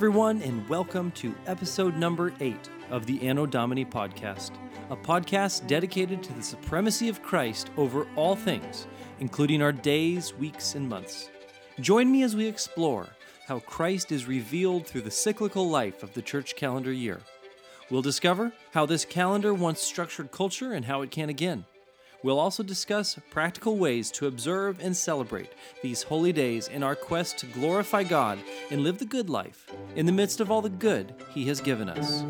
Everyone, and welcome to episode number eight of the Anno Domini podcast, a podcast dedicated to the supremacy of Christ over all things, including our days, weeks, and months. Join me as we explore how Christ is revealed through the cyclical life of the church calendar year. We'll discover how this calendar once structured culture and how it can again. We'll also discuss practical ways to observe and celebrate these holy days in our quest to glorify God and live the good life in the midst of all the good He has given us.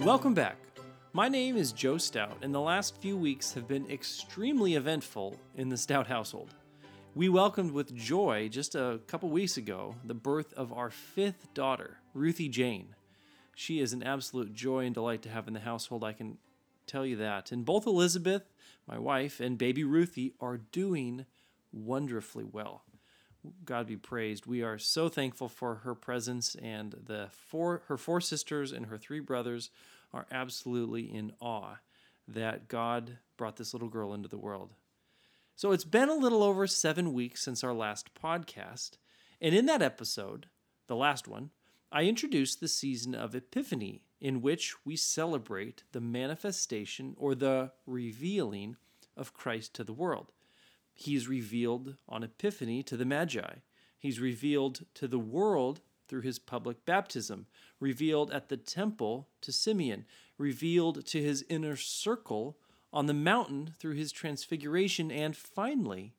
Welcome back. My name is Joe Stout, and the last few weeks have been extremely eventful in the Stout household. We welcomed with joy just a couple weeks ago the birth of our fifth daughter, Ruthie Jane. She is an absolute joy and delight to have in the household, I can tell you that. And both Elizabeth, my wife, and baby Ruthie are doing wonderfully well. God be praised. We are so thankful for her presence and the four her four sisters and her three brothers are absolutely in awe that God brought this little girl into the world. So it's been a little over seven weeks since our last podcast. And in that episode, the last one, I introduced the season of Epiphany, in which we celebrate the manifestation or the revealing of Christ to the world. He's revealed on Epiphany to the Magi. He's revealed to the world through his public baptism, revealed at the temple to Simeon, revealed to his inner circle on the mountain through his transfiguration, and finally,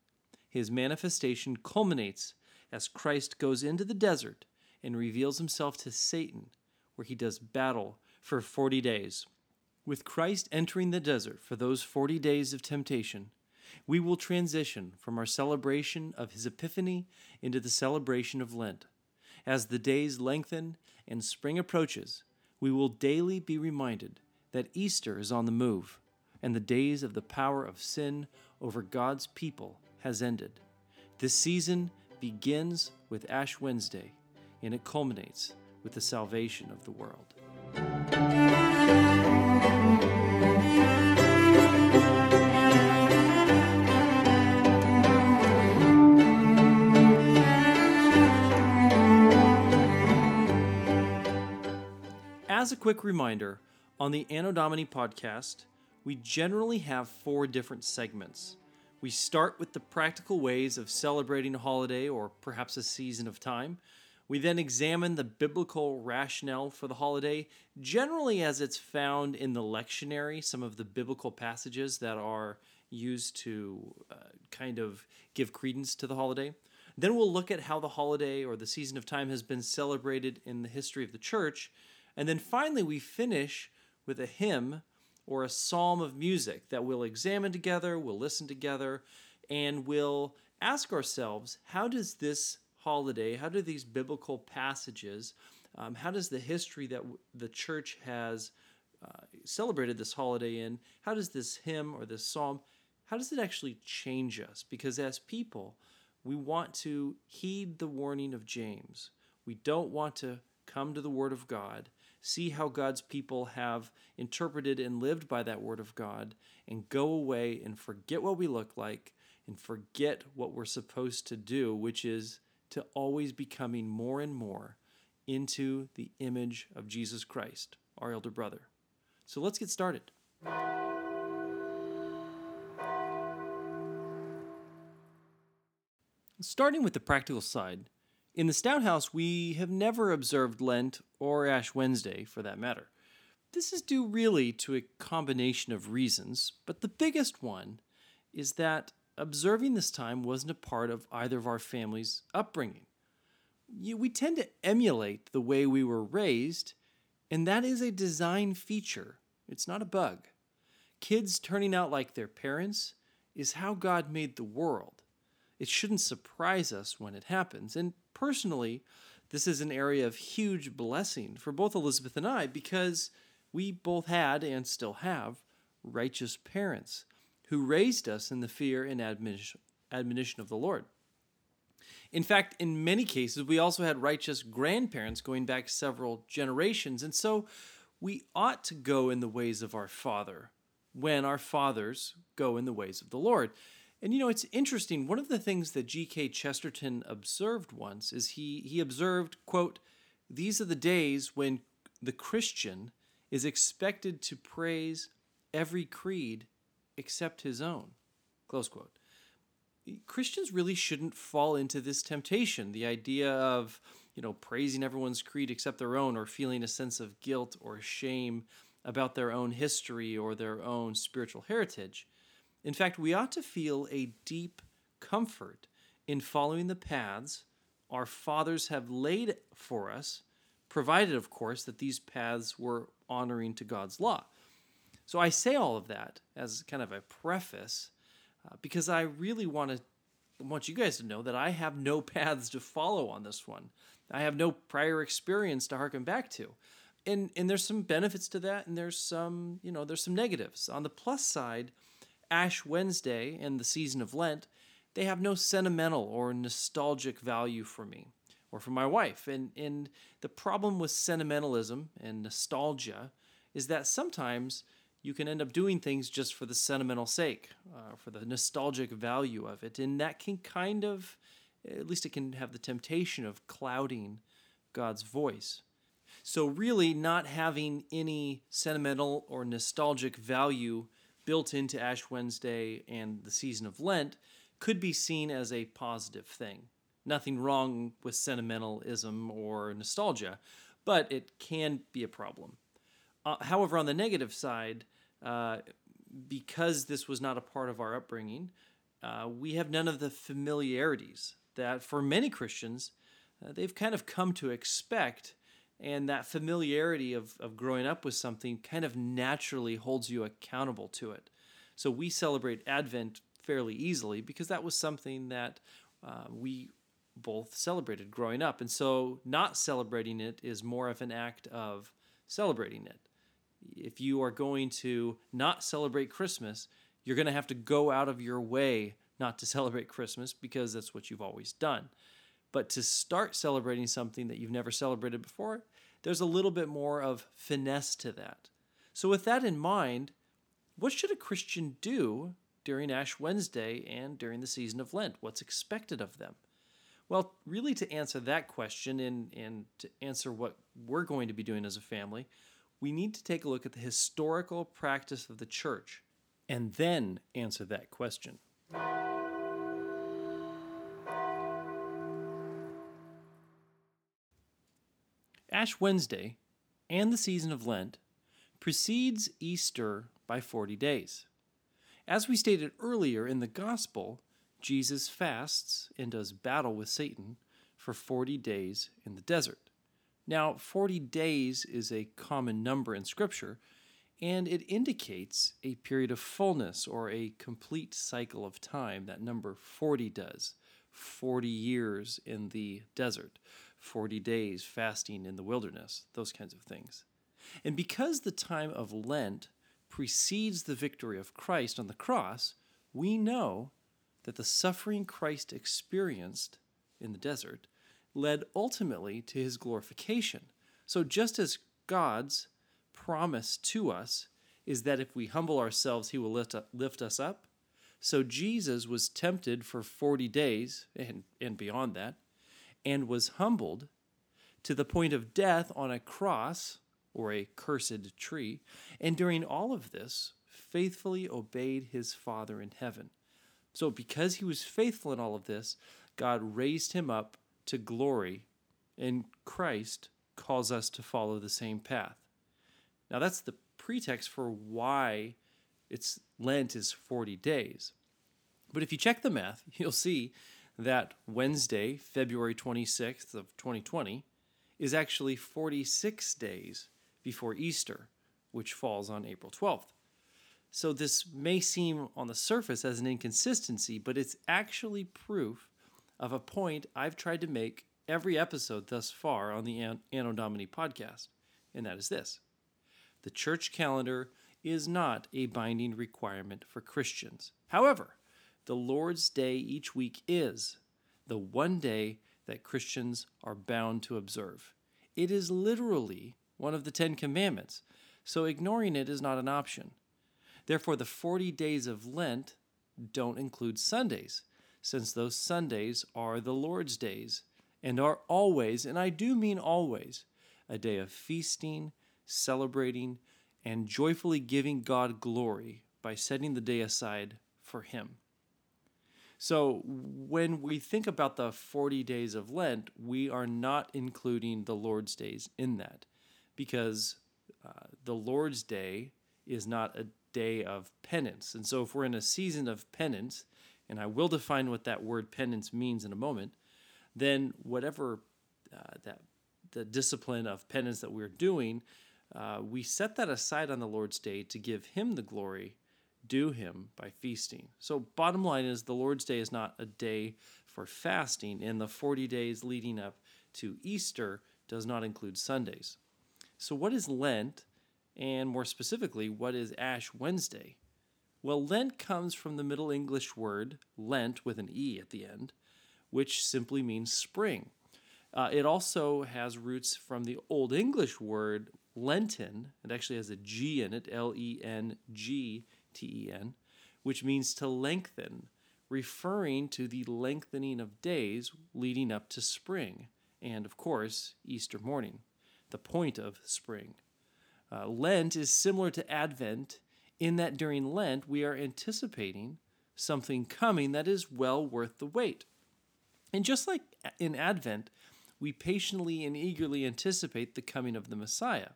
his manifestation culminates as Christ goes into the desert and reveals himself to Satan, where he does battle for 40 days. With Christ entering the desert for those 40 days of temptation, we will transition from our celebration of his Epiphany into the celebration of Lent. As the days lengthen and spring approaches, we will daily be reminded that Easter is on the move and the days of the power of sin over God's people has ended. This season begins with Ash Wednesday and it culminates with the salvation of the world. As a quick reminder, on the Anno Domini podcast, we generally have four different segments. We start with the practical ways of celebrating a holiday or perhaps a season of time. We then examine the biblical rationale for the holiday, generally as it's found in the lectionary, some of the biblical passages that are used to uh, kind of give credence to the holiday. Then we'll look at how the holiday or the season of time has been celebrated in the history of the church. And then finally, we finish with a hymn or a psalm of music that we'll examine together, we'll listen together, and we'll ask ourselves how does this holiday, how do these biblical passages, um, how does the history that w- the church has uh, celebrated this holiday in, how does this hymn or this psalm, how does it actually change us? Because as people, we want to heed the warning of James. We don't want to come to the Word of God see how God's people have interpreted and lived by that word of God, and go away and forget what we look like and forget what we're supposed to do, which is to always becoming more and more into the image of Jesus Christ, our elder brother. So let's get started. Starting with the practical side, in the Stout House, we have never observed Lent or Ash Wednesday for that matter. This is due really to a combination of reasons, but the biggest one is that observing this time wasn't a part of either of our family's upbringing. We tend to emulate the way we were raised, and that is a design feature. It's not a bug. Kids turning out like their parents is how God made the world. It shouldn't surprise us when it happens, and personally, this is an area of huge blessing for both Elizabeth and I because we both had and still have righteous parents who raised us in the fear and admonition of the Lord. In fact, in many cases, we also had righteous grandparents going back several generations, and so we ought to go in the ways of our Father when our fathers go in the ways of the Lord. And you know, it's interesting. One of the things that G.K. Chesterton observed once is he, he observed, quote, These are the days when the Christian is expected to praise every creed except his own. Close quote. Christians really shouldn't fall into this temptation, the idea of, you know, praising everyone's creed except their own or feeling a sense of guilt or shame about their own history or their own spiritual heritage. In fact, we ought to feel a deep comfort in following the paths our fathers have laid for us, provided, of course, that these paths were honoring to God's law. So I say all of that as kind of a preface uh, because I really want to want you guys to know that I have no paths to follow on this one. I have no prior experience to harken back to. And and there's some benefits to that and there's some, you know, there's some negatives. On the plus side, Ash Wednesday and the season of Lent, they have no sentimental or nostalgic value for me or for my wife. And and the problem with sentimentalism and nostalgia is that sometimes you can end up doing things just for the sentimental sake, uh, for the nostalgic value of it. And that can kind of, at least it can have the temptation of clouding God's voice. So, really, not having any sentimental or nostalgic value built into Ash Wednesday and the season of Lent could be seen as a positive thing. Nothing wrong with sentimentalism or nostalgia, but it can be a problem. Uh, however, on the negative side, uh, because this was not a part of our upbringing, uh, we have none of the familiarities that for many Christians uh, they've kind of come to expect. And that familiarity of, of growing up with something kind of naturally holds you accountable to it. So we celebrate Advent fairly easily because that was something that uh, we both celebrated growing up. And so not celebrating it is more of an act of celebrating it if you are going to not celebrate Christmas, you're going to have to go out of your way not to celebrate Christmas because that's what you've always done. But to start celebrating something that you've never celebrated before, there's a little bit more of finesse to that. So, with that in mind, what should a Christian do during Ash Wednesday and during the season of Lent? What's expected of them? Well, really, to answer that question and, and to answer what we're going to be doing as a family, we need to take a look at the historical practice of the church and then answer that question. Ash Wednesday and the season of Lent precedes Easter by 40 days. As we stated earlier in the Gospel, Jesus fasts and does battle with Satan for 40 days in the desert. Now, 40 days is a common number in Scripture, and it indicates a period of fullness or a complete cycle of time. That number 40 does. 40 years in the desert, 40 days fasting in the wilderness, those kinds of things. And because the time of Lent precedes the victory of Christ on the cross, we know that the suffering Christ experienced in the desert led ultimately to his glorification. So, just as God's promise to us is that if we humble ourselves, he will lift, up, lift us up, so Jesus was tempted for 40 days and, and beyond that, and was humbled to the point of death on a cross or a cursed tree, and during all of this, faithfully obeyed his Father in heaven. So, because he was faithful in all of this, God raised him up to glory, and Christ calls us to follow the same path. Now, that's the pretext for why it's Lent is 40 days. But if you check the math, you'll see that Wednesday, February 26th of 2020, is actually 46 days before Easter, which falls on April 12th. So this may seem on the surface as an inconsistency, but it's actually proof of a point I've tried to make every episode thus far on the Anno Domini podcast, and that is this the church calendar is not a binding requirement for Christians. However, the Lord's Day each week is. the one day that Christians are bound to observe. It is literally one of the Ten Commandments, so ignoring it is not an option. Therefore, the 40 days of Lent don't include Sundays, since those Sundays are the Lord's days and are always, and I do mean always, a day of feasting, celebrating, and joyfully giving God glory by setting the day aside for Him. So, when we think about the 40 days of Lent, we are not including the Lord's days in that because uh, the Lord's day is not a day of penance. And so, if we're in a season of penance, and I will define what that word penance means in a moment, then whatever uh, that the discipline of penance that we're doing, uh, we set that aside on the Lord's day to give Him the glory due Him by feasting. So, bottom line is the Lord's day is not a day for fasting, and the 40 days leading up to Easter does not include Sundays. So, what is Lent? And more specifically, what is Ash Wednesday? Well, Lent comes from the Middle English word Lent with an E at the end, which simply means spring. Uh, it also has roots from the Old English word Lenten. It actually has a G in it, L E N G T E N, which means to lengthen, referring to the lengthening of days leading up to spring, and of course, Easter morning, the point of spring. Uh, Lent is similar to Advent in that during Lent we are anticipating something coming that is well worth the wait. And just like in Advent, we patiently and eagerly anticipate the coming of the Messiah.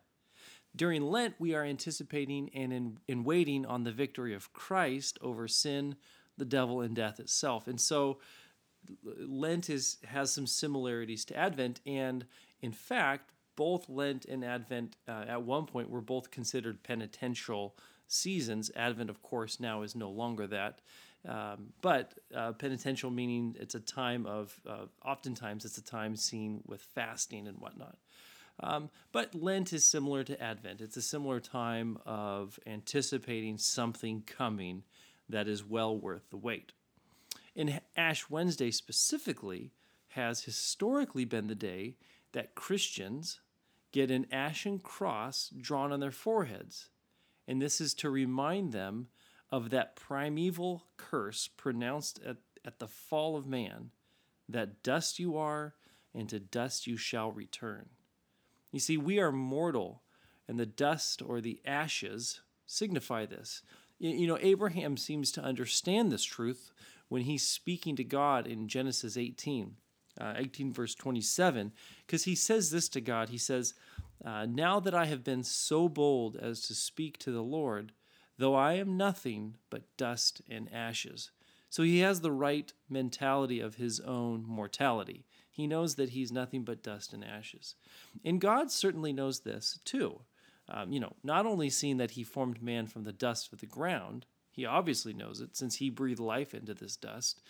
During Lent, we are anticipating and in, in waiting on the victory of Christ over sin, the devil, and death itself. And so Lent is has some similarities to Advent, and in fact, both Lent and Advent uh, at one point were both considered penitential seasons. Advent, of course, now is no longer that. Um, but uh, penitential meaning it's a time of, uh, oftentimes, it's a time seen with fasting and whatnot. Um, but Lent is similar to Advent. It's a similar time of anticipating something coming that is well worth the wait. And Ash Wednesday specifically has historically been the day that Christians get an ashen cross drawn on their foreheads. And this is to remind them of that primeval curse pronounced at, at the fall of man that dust you are, and to dust you shall return. You see, we are mortal, and the dust or the ashes signify this. You know, Abraham seems to understand this truth when he's speaking to God in Genesis 18 uh, 18, verse 27, because he says this to God. He says, uh, Now that I have been so bold as to speak to the Lord, though I am nothing but dust and ashes. So he has the right mentality of his own mortality. He knows that he's nothing but dust and ashes. And God certainly knows this too. Um, you know, not only seeing that he formed man from the dust of the ground, he obviously knows it since he breathed life into this dust,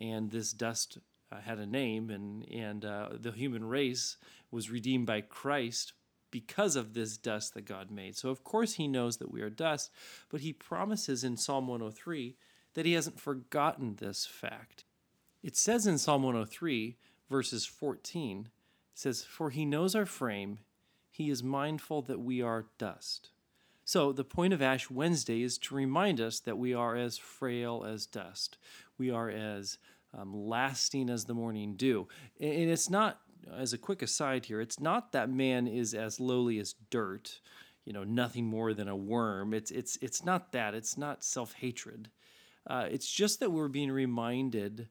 and this dust uh, had a name, and and uh, the human race was redeemed by Christ because of this dust that God made. So of course He knows that we are dust, but He promises in Psalm 103 that He hasn't forgotten this fact. It says in Psalm 103, verses 14, says, "For He knows our frame; He is mindful that we are dust." So, the point of Ash Wednesday is to remind us that we are as frail as dust. We are as um, lasting as the morning dew. And it's not, as a quick aside here, it's not that man is as lowly as dirt, you know, nothing more than a worm. It's it's it's not that. It's not self hatred. Uh, it's just that we're being reminded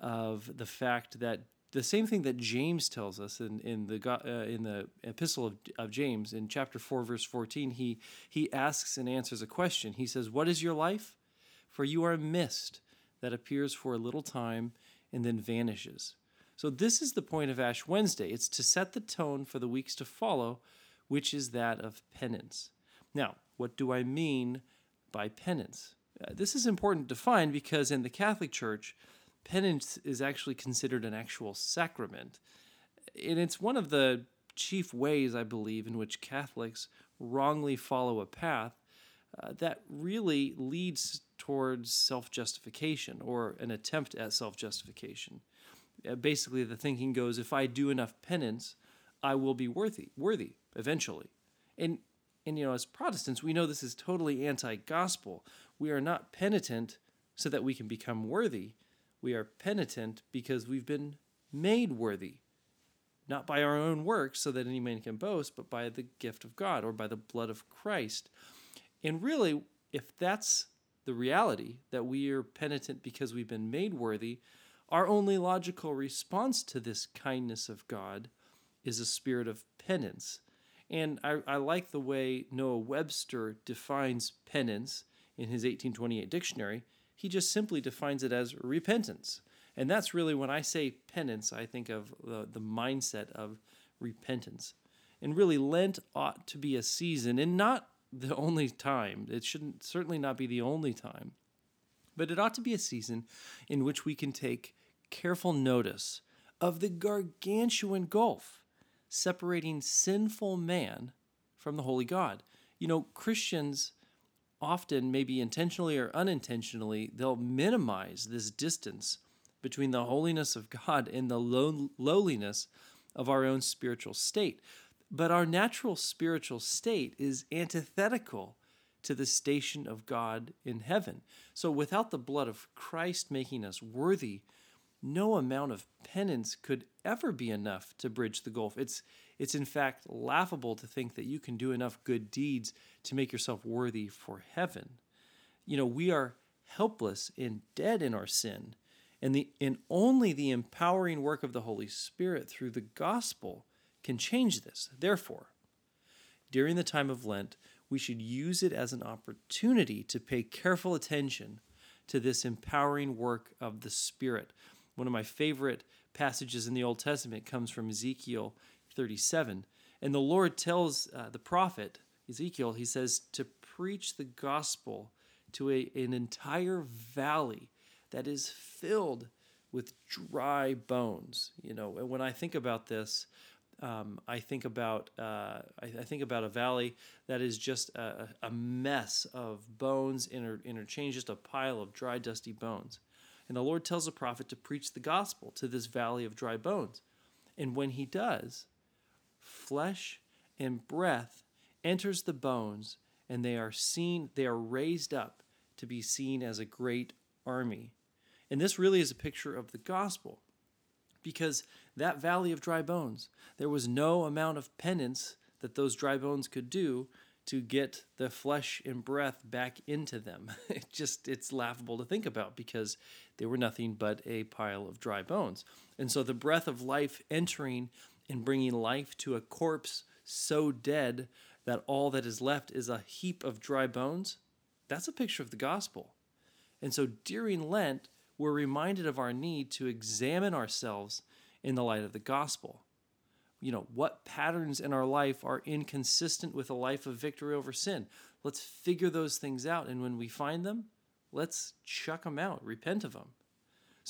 of the fact that the same thing that James tells us in, in the uh, in the epistle of, of James in chapter 4 verse 14 he he asks and answers a question he says what is your life for you are a mist that appears for a little time and then vanishes. So, this is the point of Ash Wednesday. It's to set the tone for the weeks to follow, which is that of penance. Now, what do I mean by penance? Uh, this is important to find because in the Catholic Church, penance is actually considered an actual sacrament. And it's one of the chief ways, I believe, in which Catholics wrongly follow a path uh, that really leads towards self justification or an attempt at self justification. Uh, basically, the thinking goes if I do enough penance, I will be worthy, worthy eventually. And, and you know, as Protestants, we know this is totally anti gospel. We are not penitent so that we can become worthy. We are penitent because we've been made worthy, not by our own works so that any man can boast, but by the gift of God or by the blood of Christ. And really, if that's the reality, that we are penitent because we've been made worthy, our only logical response to this kindness of God is a spirit of penance. And I, I like the way Noah Webster defines penance in his 1828 dictionary. He just simply defines it as repentance. And that's really when I say penance, I think of the, the mindset of repentance. And really, Lent ought to be a season, and not the only time. It shouldn't certainly not be the only time, but it ought to be a season in which we can take careful notice of the gargantuan gulf separating sinful man from the holy God. You know, Christians often, maybe intentionally or unintentionally, they'll minimize this distance between the holiness of God and the low- lowliness of our own spiritual state. But our natural spiritual state is antithetical to the station of God in heaven. So without the blood of Christ making us worthy, no amount of penance could ever be enough to bridge the gulf. It's it's in fact laughable to think that you can do enough good deeds to make yourself worthy for heaven. You know, we are helpless and dead in our sin. And the and only the empowering work of the Holy Spirit through the gospel can change this. Therefore, during the time of Lent, we should use it as an opportunity to pay careful attention to this empowering work of the Spirit. One of my favorite passages in the Old Testament comes from Ezekiel 37. And the Lord tells uh, the prophet, Ezekiel, he says, to preach the gospel to a, an entire valley that is filled with dry bones. You know, when I think about this, um, I think about uh, I, I, think about a valley that is just a, a mess of bones inter, interchanged, just a pile of dry, dusty bones. And the Lord tells the prophet to preach the gospel to this valley of dry bones. And when he does, flesh and breath enters the bones, and they are seen, they are raised up to be seen as a great army. And this really is a picture of the gospel because that valley of dry bones, there was no amount of penance that those dry bones could do to get the flesh and breath back into them. It just it's laughable to think about because they were nothing but a pile of dry bones. And so the breath of life entering and bringing life to a corpse so dead that all that is left is a heap of dry bones, that's a picture of the gospel. And so during Lent, we're reminded of our need to examine ourselves in the light of the gospel. You know, what patterns in our life are inconsistent with a life of victory over sin? Let's figure those things out. And when we find them, let's chuck them out, repent of them.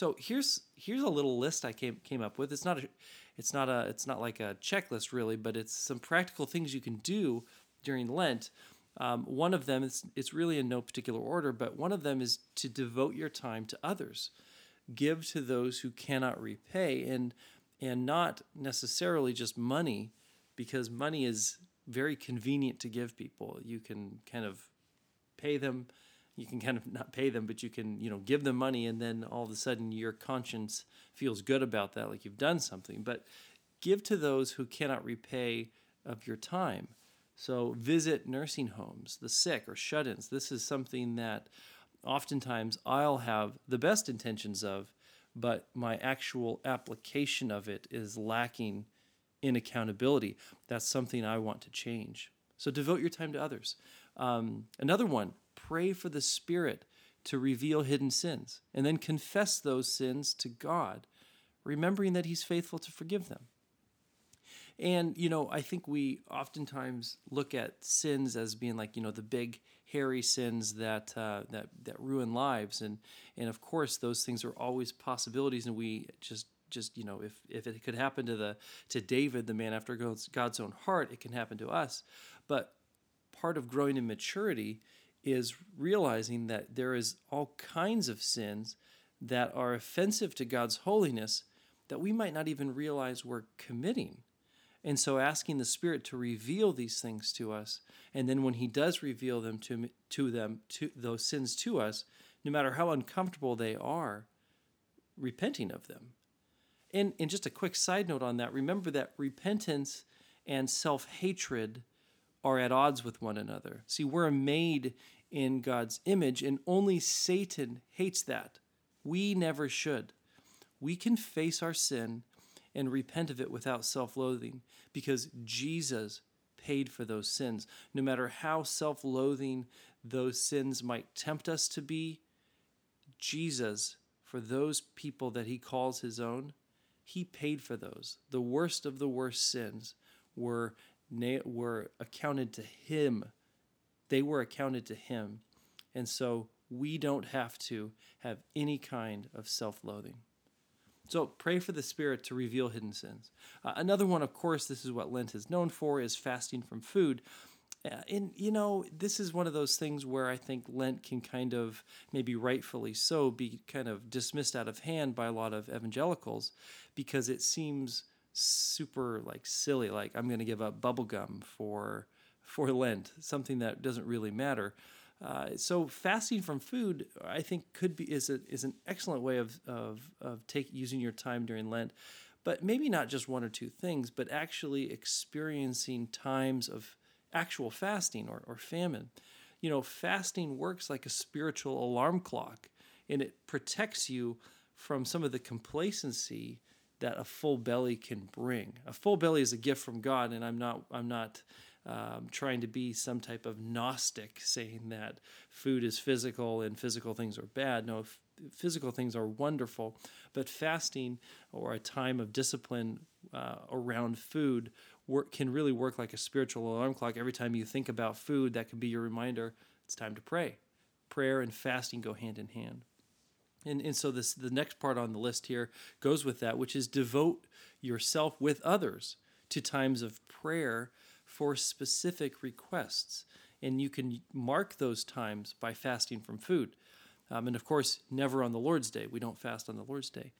So here's here's a little list I came came up with. It's not a it's not a it's not like a checklist really, but it's some practical things you can do during Lent um, one of them is it's really in no particular order, but one of them is to devote your time to others, give to those who cannot repay, and and not necessarily just money, because money is very convenient to give people. You can kind of pay them, you can kind of not pay them, but you can you know give them money, and then all of a sudden your conscience feels good about that, like you've done something. But give to those who cannot repay of your time so visit nursing homes, the sick or shut ins. This is something that oftentimes I'll have the best intentions of, but my actual application of it is lacking in accountability. That's something I want to change. So devote your time to others. Um, another one, pray for the Spirit to reveal hidden sins and then confess those sins to God, remembering that He's faithful to forgive them. And, you know, I think we oftentimes look at sins as being like, you know, the big hairy sins that, uh, that, that ruin lives. And, and of course, those things are always possibilities. And we just, just, you know, if, if it could happen to the, to David, the man after God's, God's own heart, it can happen to us. But part of growing in maturity is realizing that there is all kinds of sins that are offensive to God's holiness that we might not even realize we're committing. And so asking the Spirit to reveal these things to us, and then when He does reveal them to, to them, to those sins to us, no matter how uncomfortable they are, repenting of them. And, and just a quick side note on that remember that repentance and self hatred are at odds with one another. See, we're made in God's image, and only Satan hates that. We never should. We can face our sin and repent of it without self loathing because Jesus paid for those sins. No matter how self loathing those sins might tempt us to be, Jesus, for those people that he calls his own, he paid for those. The worst of the worst sins were, were accounted to him. They were accounted to him. And so we don't have to have any kind of self loathing. So pray for the Spirit to reveal hidden sins. Uh, another one, of course, this is what Lent is known for, is fasting from food. Uh, and, you know, this is one of those things where I think Lent can kind of, maybe rightfully so, be kind of dismissed out of hand by a lot of evangelicals because it seems super like silly like i'm going to give up bubblegum for for lent something that doesn't really matter uh, so fasting from food, I think, could be is a, is an excellent way of of of take using your time during Lent, but maybe not just one or two things, but actually experiencing times of actual fasting or, or famine. You know, fasting works like a spiritual alarm clock, and it protects you from some of the complacency that a full belly can bring. A full belly is a gift from God, and I'm not I'm not um, trying to be some type of Gnostic, saying that food is physical and physical things are bad. No, f- physical things are wonderful, but fasting or a time of discipline uh, around food work, can really work like a spiritual alarm clock. Every time you think about food, that can be your reminder it's time to pray. Prayer and fasting go hand in hand. And, and so this the next part on the list here goes with that, which is devote yourself with others to times of prayer for specific requests. And you can mark those times by fasting from food. Um, and of course, never on the Lord's Day. We don't fast on the Lord's Day.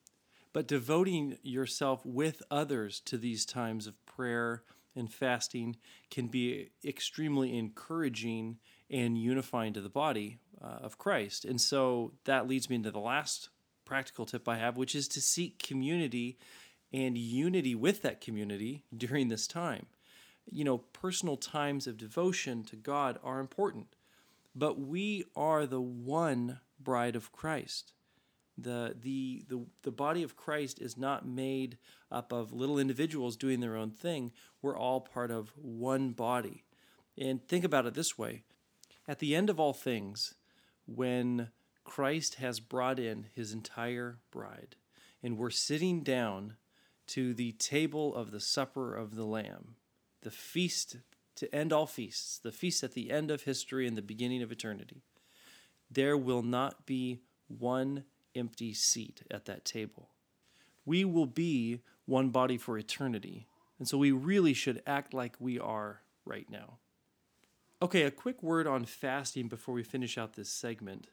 But devoting yourself with others to these times of prayer and fasting can be extremely encouraging and unifying to the body uh, of Christ. And so that leads me into the last practical tip I have, which is to seek community and unity with that community during this time you know, personal times of devotion to God are important, but we are the one bride of Christ. The, the, the, the body of Christ is not made up of little individuals doing their own thing. We're all part of one body. And think about it this way at the end of all things, when Christ has brought in his entire bride, and we're sitting down to the table of the supper of the Lamb, the feast to end all feasts, the feast at the end of history and the beginning of eternity, there will not be one empty seat at that table. We will be one body for eternity. And so we really should act like we are right now. Okay, a quick word on fasting before we finish out this segment,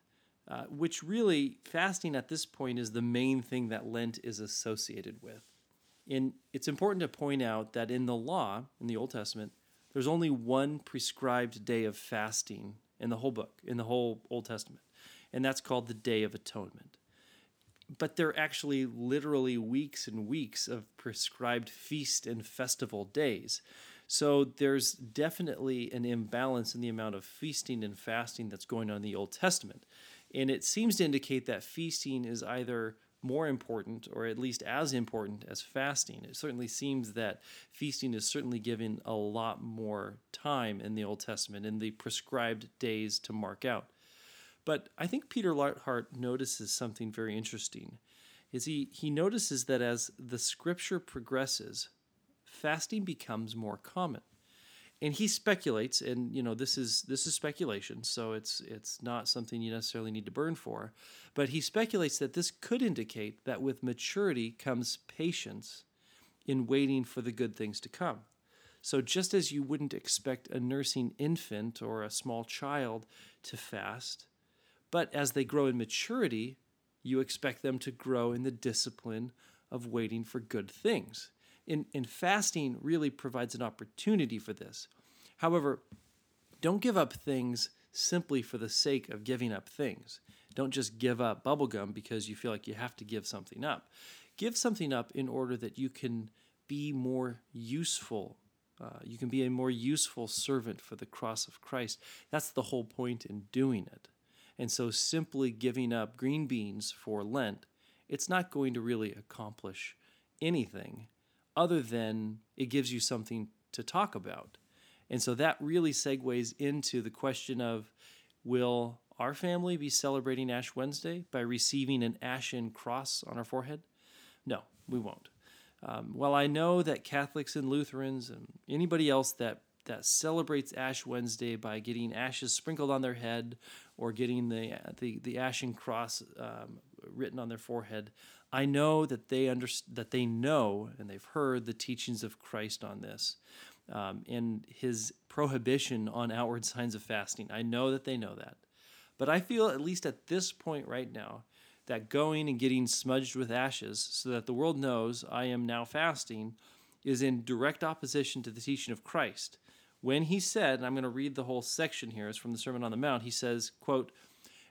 uh, which really, fasting at this point is the main thing that Lent is associated with. And it's important to point out that in the law, in the Old Testament, there's only one prescribed day of fasting in the whole book, in the whole Old Testament, and that's called the Day of Atonement. But there are actually literally weeks and weeks of prescribed feast and festival days. So there's definitely an imbalance in the amount of feasting and fasting that's going on in the Old Testament. And it seems to indicate that feasting is either more important, or at least as important as fasting. It certainly seems that feasting is certainly given a lot more time in the Old Testament in the prescribed days to mark out. But I think Peter Leithart notices something very interesting. Is he, he notices that as the scripture progresses, fasting becomes more common and he speculates and you know this is this is speculation so it's it's not something you necessarily need to burn for but he speculates that this could indicate that with maturity comes patience in waiting for the good things to come so just as you wouldn't expect a nursing infant or a small child to fast but as they grow in maturity you expect them to grow in the discipline of waiting for good things. In, in fasting really provides an opportunity for this. However, don't give up things simply for the sake of giving up things. Don't just give up bubblegum because you feel like you have to give something up. Give something up in order that you can be more useful. Uh, you can be a more useful servant for the cross of Christ. That's the whole point in doing it. And so, simply giving up green beans for Lent, it's not going to really accomplish anything other than it gives you something to talk about. And so that really segues into the question of will our family be celebrating Ash Wednesday by receiving an ashen cross on our forehead? No, we won't. Um, well, I know that Catholics and Lutherans and anybody else that that celebrates Ash Wednesday by getting ashes sprinkled on their head or getting the the, the ashen cross um, written on their forehead. I know that they under, that they know and they've heard the teachings of Christ on this um, and his prohibition on outward signs of fasting. I know that they know that. But I feel, at least at this point right now, that going and getting smudged with ashes so that the world knows I am now fasting is in direct opposition to the teaching of Christ. When he said, and I'm going to read the whole section here, it's from the Sermon on the Mount, he says, quote,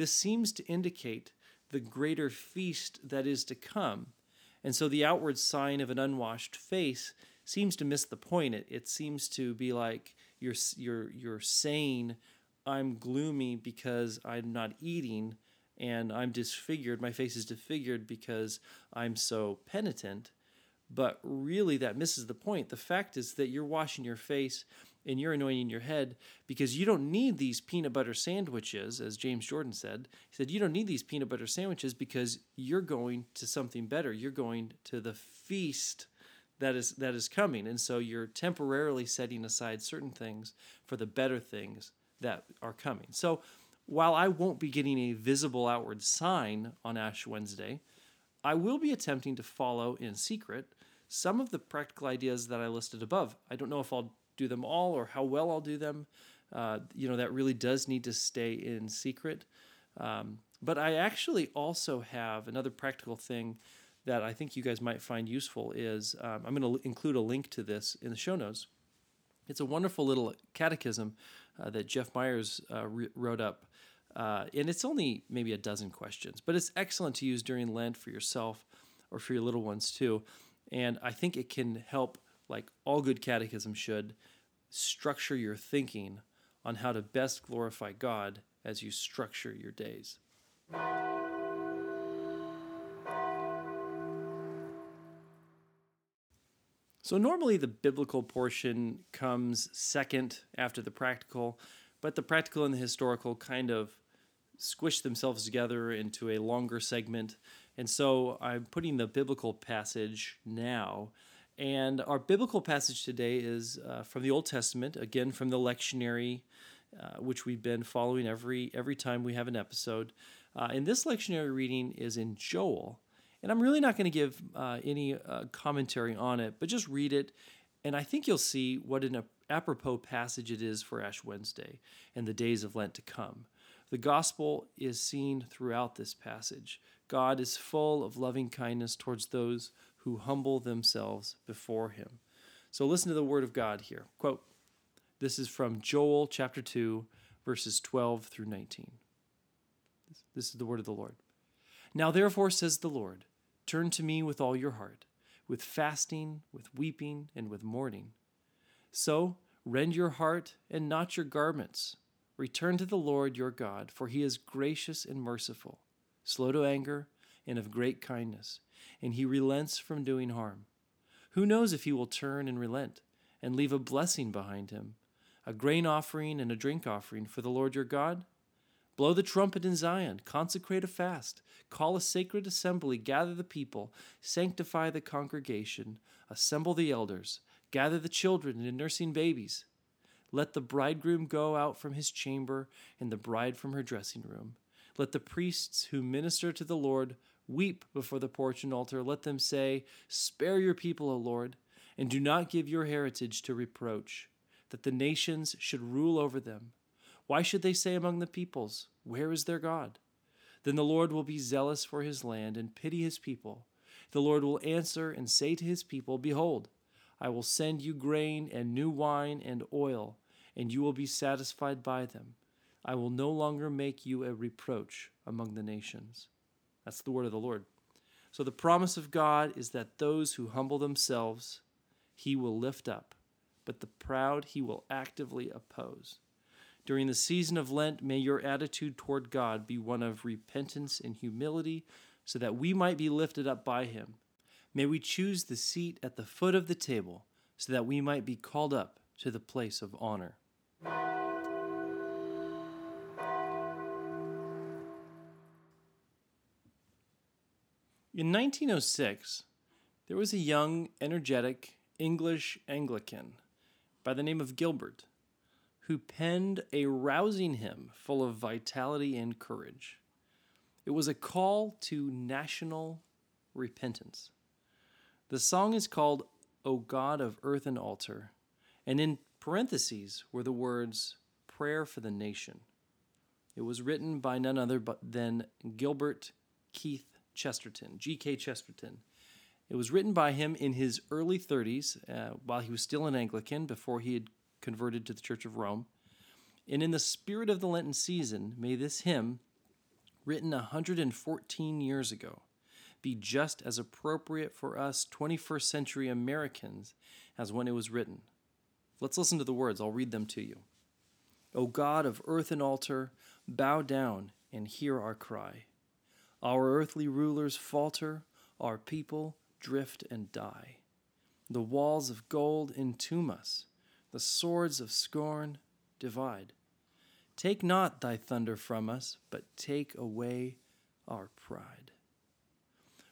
this seems to indicate the greater feast that is to come. And so the outward sign of an unwashed face seems to miss the point. It, it seems to be like you're you're you're saying I'm gloomy because I'm not eating and I'm disfigured. My face is disfigured because I'm so penitent. But really, that misses the point. The fact is that you're washing your face and you're anointing your head because you don't need these peanut butter sandwiches, as James Jordan said. He said, You don't need these peanut butter sandwiches because you're going to something better. You're going to the feast that is that is coming and so you're temporarily setting aside certain things for the better things that are coming so while i won't be getting a visible outward sign on ash wednesday i will be attempting to follow in secret some of the practical ideas that i listed above i don't know if i'll do them all or how well i'll do them uh, you know that really does need to stay in secret um, but i actually also have another practical thing that I think you guys might find useful is um, I'm going to include a link to this in the show notes. It's a wonderful little catechism uh, that Jeff Meyers uh, re- wrote up. Uh, and it's only maybe a dozen questions, but it's excellent to use during Lent for yourself or for your little ones too. And I think it can help, like all good catechism should, structure your thinking on how to best glorify God as you structure your days. So, normally the biblical portion comes second after the practical, but the practical and the historical kind of squish themselves together into a longer segment. And so I'm putting the biblical passage now. And our biblical passage today is uh, from the Old Testament, again from the lectionary, uh, which we've been following every every time we have an episode. Uh, and this lectionary reading is in Joel. And I'm really not going to give uh, any uh, commentary on it, but just read it. And I think you'll see what an apropos passage it is for Ash Wednesday and the days of Lent to come. The gospel is seen throughout this passage. God is full of loving kindness towards those who humble themselves before him. So listen to the word of God here. Quote, this is from Joel chapter 2, verses 12 through 19. This is the word of the Lord. Now, therefore, says the Lord, Turn to me with all your heart, with fasting, with weeping, and with mourning. So rend your heart and not your garments. Return to the Lord your God, for he is gracious and merciful, slow to anger, and of great kindness, and he relents from doing harm. Who knows if he will turn and relent, and leave a blessing behind him, a grain offering and a drink offering for the Lord your God? Blow the trumpet in Zion, consecrate a fast, call a sacred assembly, gather the people, sanctify the congregation, assemble the elders, gather the children and nursing babies. Let the bridegroom go out from his chamber, and the bride from her dressing room. Let the priests who minister to the Lord weep before the porch and altar. Let them say, Spare your people, O Lord, and do not give your heritage to reproach, that the nations should rule over them. Why should they say among the peoples, Where is their God? Then the Lord will be zealous for his land and pity his people. The Lord will answer and say to his people, Behold, I will send you grain and new wine and oil, and you will be satisfied by them. I will no longer make you a reproach among the nations. That's the word of the Lord. So the promise of God is that those who humble themselves, he will lift up, but the proud he will actively oppose. During the season of Lent, may your attitude toward God be one of repentance and humility, so that we might be lifted up by him. May we choose the seat at the foot of the table, so that we might be called up to the place of honor. In 1906, there was a young, energetic English Anglican by the name of Gilbert who penned a rousing hymn full of vitality and courage. It was a call to national repentance. The song is called O God of Earth and Altar, and in parentheses were the words Prayer for the Nation. It was written by none other but than Gilbert Keith Chesterton, G.K. Chesterton. It was written by him in his early 30s, uh, while he was still an Anglican, before he had converted to the Church of Rome. And in the spirit of the Lenten season, may this hymn, written 114 years ago, be just as appropriate for us 21st century Americans as when it was written. Let's listen to the words. I'll read them to you. O God of earth and altar, bow down and hear our cry. Our earthly rulers falter, our people drift and die. The walls of gold entomb us, the swords of scorn divide. Take not thy thunder from us, but take away our pride.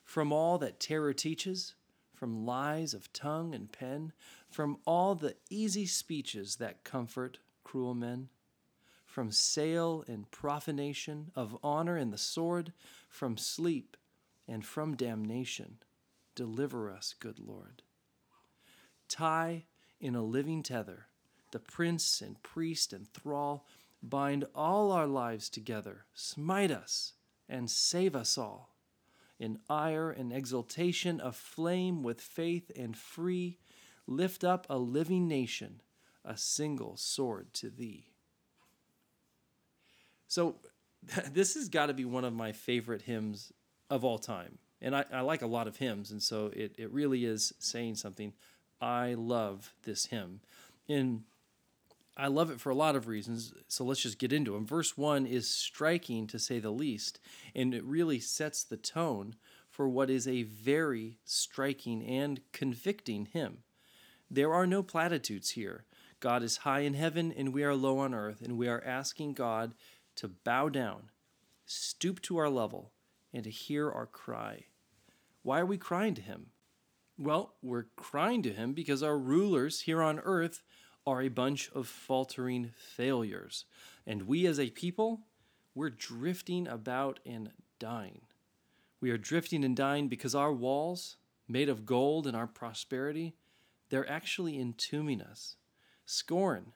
From all that terror teaches, from lies of tongue and pen, from all the easy speeches that comfort cruel men, from sale and profanation, of honor and the sword, from sleep and from damnation. Deliver us, good Lord. Tie in a living tether the prince and priest and thrall, bind all our lives together, smite us and save us all. In ire and exultation, aflame with faith and free, lift up a living nation, a single sword to thee. So, this has got to be one of my favorite hymns of all time. And I, I like a lot of hymns, and so it, it really is saying something. I love this hymn. And I love it for a lot of reasons, so let's just get into them. Verse 1 is striking to say the least, and it really sets the tone for what is a very striking and convicting hymn. There are no platitudes here. God is high in heaven, and we are low on earth, and we are asking God to bow down, stoop to our level, and to hear our cry. Why are we crying to Him? Well, we're crying to Him because our rulers here on earth are a bunch of faltering failures. And we as a people, we're drifting about and dying. We are drifting and dying because our walls, made of gold and our prosperity, they're actually entombing us. Scorn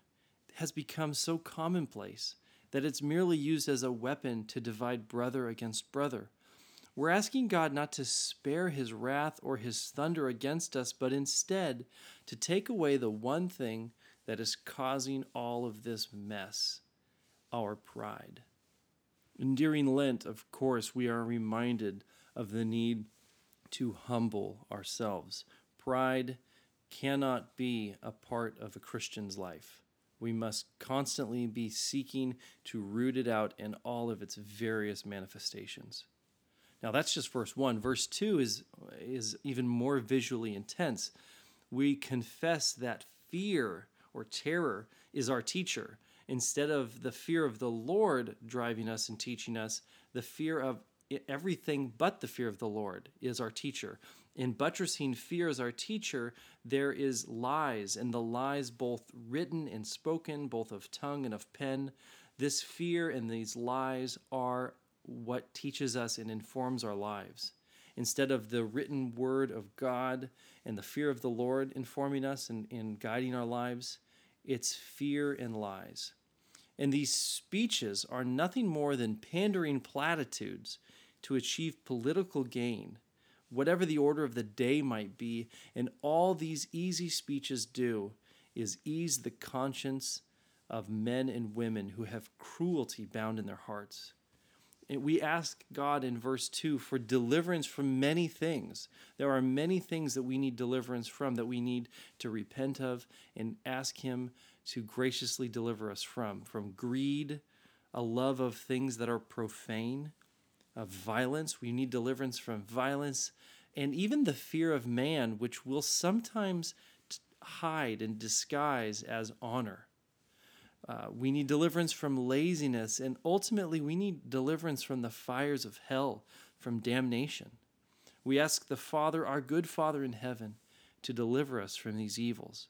has become so commonplace that it's merely used as a weapon to divide brother against brother. We're asking God not to spare his wrath or his thunder against us, but instead to take away the one thing that is causing all of this mess our pride. And during Lent, of course, we are reminded of the need to humble ourselves. Pride cannot be a part of a Christian's life we must constantly be seeking to root it out in all of its various manifestations. Now that's just verse 1. Verse 2 is is even more visually intense. We confess that fear or terror is our teacher. Instead of the fear of the Lord driving us and teaching us, the fear of everything but the fear of the Lord is our teacher. In buttressing fear as our teacher, there is lies, and the lies both written and spoken, both of tongue and of pen. This fear and these lies are what teaches us and informs our lives. Instead of the written word of God and the fear of the Lord informing us and, and guiding our lives, it's fear and lies. And these speeches are nothing more than pandering platitudes to achieve political gain, whatever the order of the day might be. And all these easy speeches do is ease the conscience of men and women who have cruelty bound in their hearts. And we ask God in verse 2 for deliverance from many things. There are many things that we need deliverance from, that we need to repent of and ask Him to graciously deliver us from. From greed, a love of things that are profane, of violence. We need deliverance from violence and even the fear of man, which will sometimes hide and disguise as honor. Uh, we need deliverance from laziness, and ultimately, we need deliverance from the fires of hell, from damnation. We ask the Father, our good Father in heaven, to deliver us from these evils.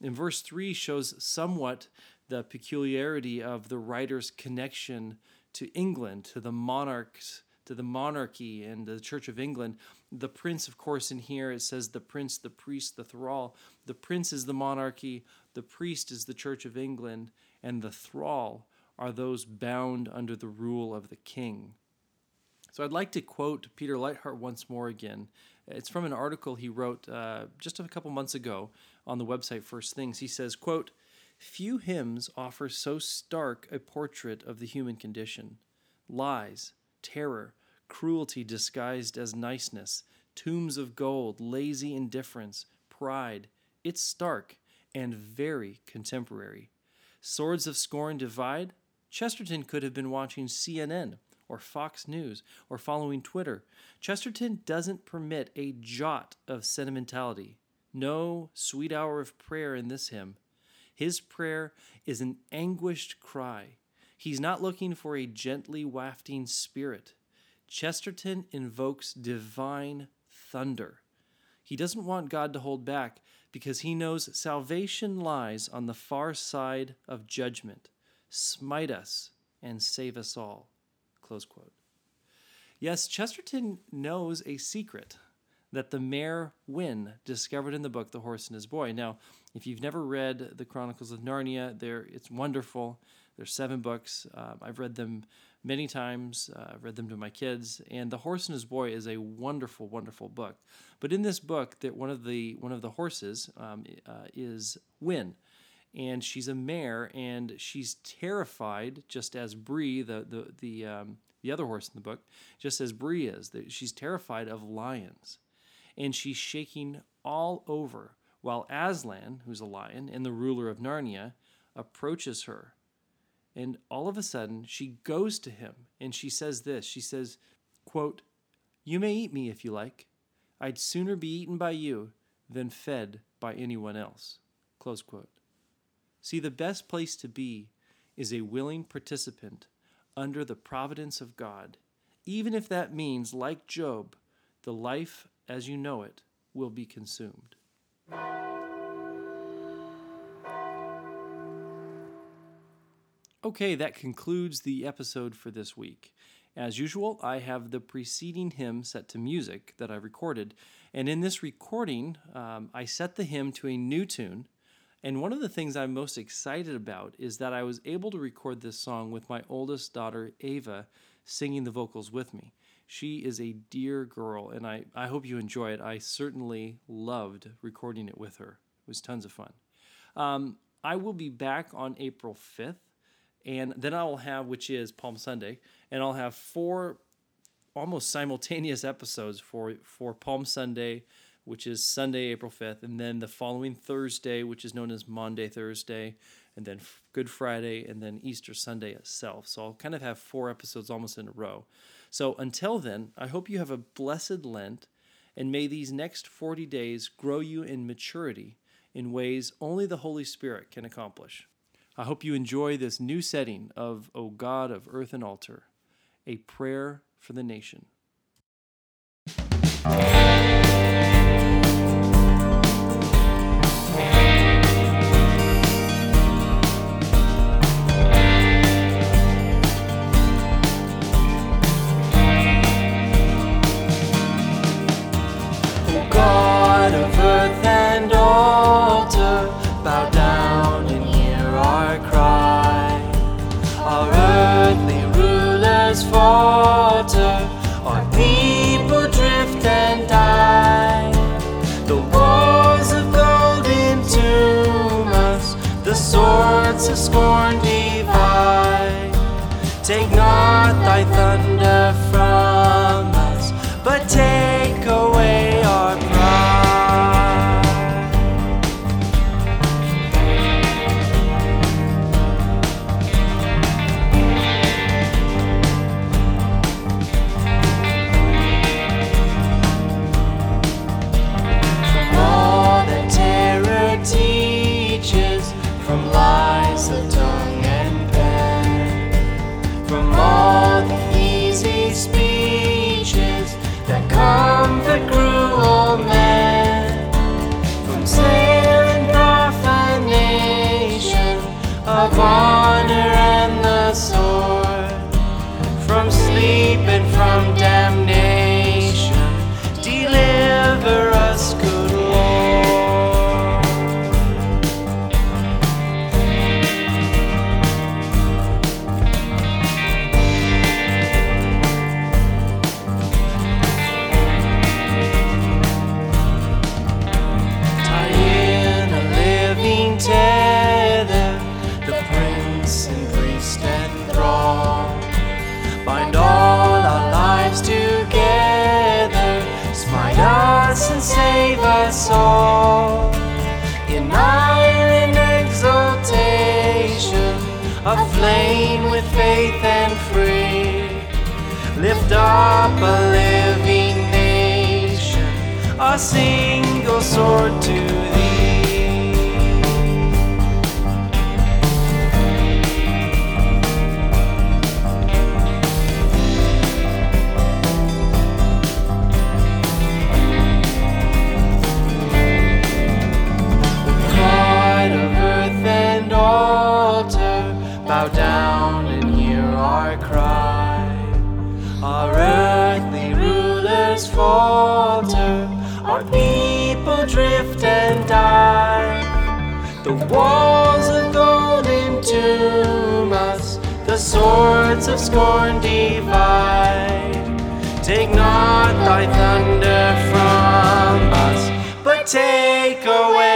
In verse 3 shows somewhat the peculiarity of the writer's connection to England, to the monarchs, to the monarchy and the Church of England. The prince, of course, in here it says the prince, the priest, the thrall. The prince is the monarchy, the priest is the Church of England, and the thrall are those bound under the rule of the king. So I'd like to quote Peter Leithart once more again. It's from an article he wrote uh, just a couple months ago on the website First Things. He says, quote, Few hymns offer so stark a portrait of the human condition. Lies, terror, cruelty disguised as niceness, tombs of gold, lazy indifference, pride. It's stark and very contemporary. Swords of scorn divide. Chesterton could have been watching CNN or Fox News or following Twitter. Chesterton doesn't permit a jot of sentimentality. No sweet hour of prayer in this hymn. His prayer is an anguished cry. He's not looking for a gently wafting spirit. Chesterton invokes divine thunder. He doesn't want God to hold back because he knows salvation lies on the far side of judgment. Smite us and save us all. Close quote. Yes, Chesterton knows a secret that the mare Hwin discovered in the book The Horse and His Boy. Now, if you've never read the Chronicles of Narnia, there it's wonderful. There's seven books. Um, I've read them many times. Uh, I've read them to my kids, and The Horse and His Boy is a wonderful, wonderful book. But in this book, that one of the one of the horses um, uh, is Hwin, and she's a mare, and she's terrified, just as Bree, the the the um, the other horse in the book, just as Bree is. That she's terrified of lions and she's shaking all over, while Aslan, who's a lion and the ruler of Narnia, approaches her. And all of a sudden, she goes to him and she says this She says, quote, You may eat me if you like. I'd sooner be eaten by you than fed by anyone else. Close quote. See, the best place to be is a willing participant under the providence of God, even if that means, like Job, the life as you know it will be consumed. Okay, that concludes the episode for this week. As usual, I have the preceding hymn set to music that I recorded, and in this recording, um, I set the hymn to a new tune. And one of the things I'm most excited about is that I was able to record this song with my oldest daughter, Ava, singing the vocals with me. She is a dear girl, and I, I hope you enjoy it. I certainly loved recording it with her. It was tons of fun. Um, I will be back on April 5th, and then I will have, which is Palm Sunday, and I'll have four almost simultaneous episodes for, for Palm Sunday, which is Sunday, April 5th, and then the following Thursday, which is known as Maundy Thursday, and then Good Friday, and then Easter Sunday itself. So I'll kind of have four episodes almost in a row. So until then, I hope you have a blessed Lent, and may these next 40 days grow you in maturity in ways only the Holy Spirit can accomplish. I hope you enjoy this new setting of O God of Earth and Altar, a prayer for the nation. single sword to walls of gold entomb us, the swords of scorn divide. Take not thy thunder from us, but take away.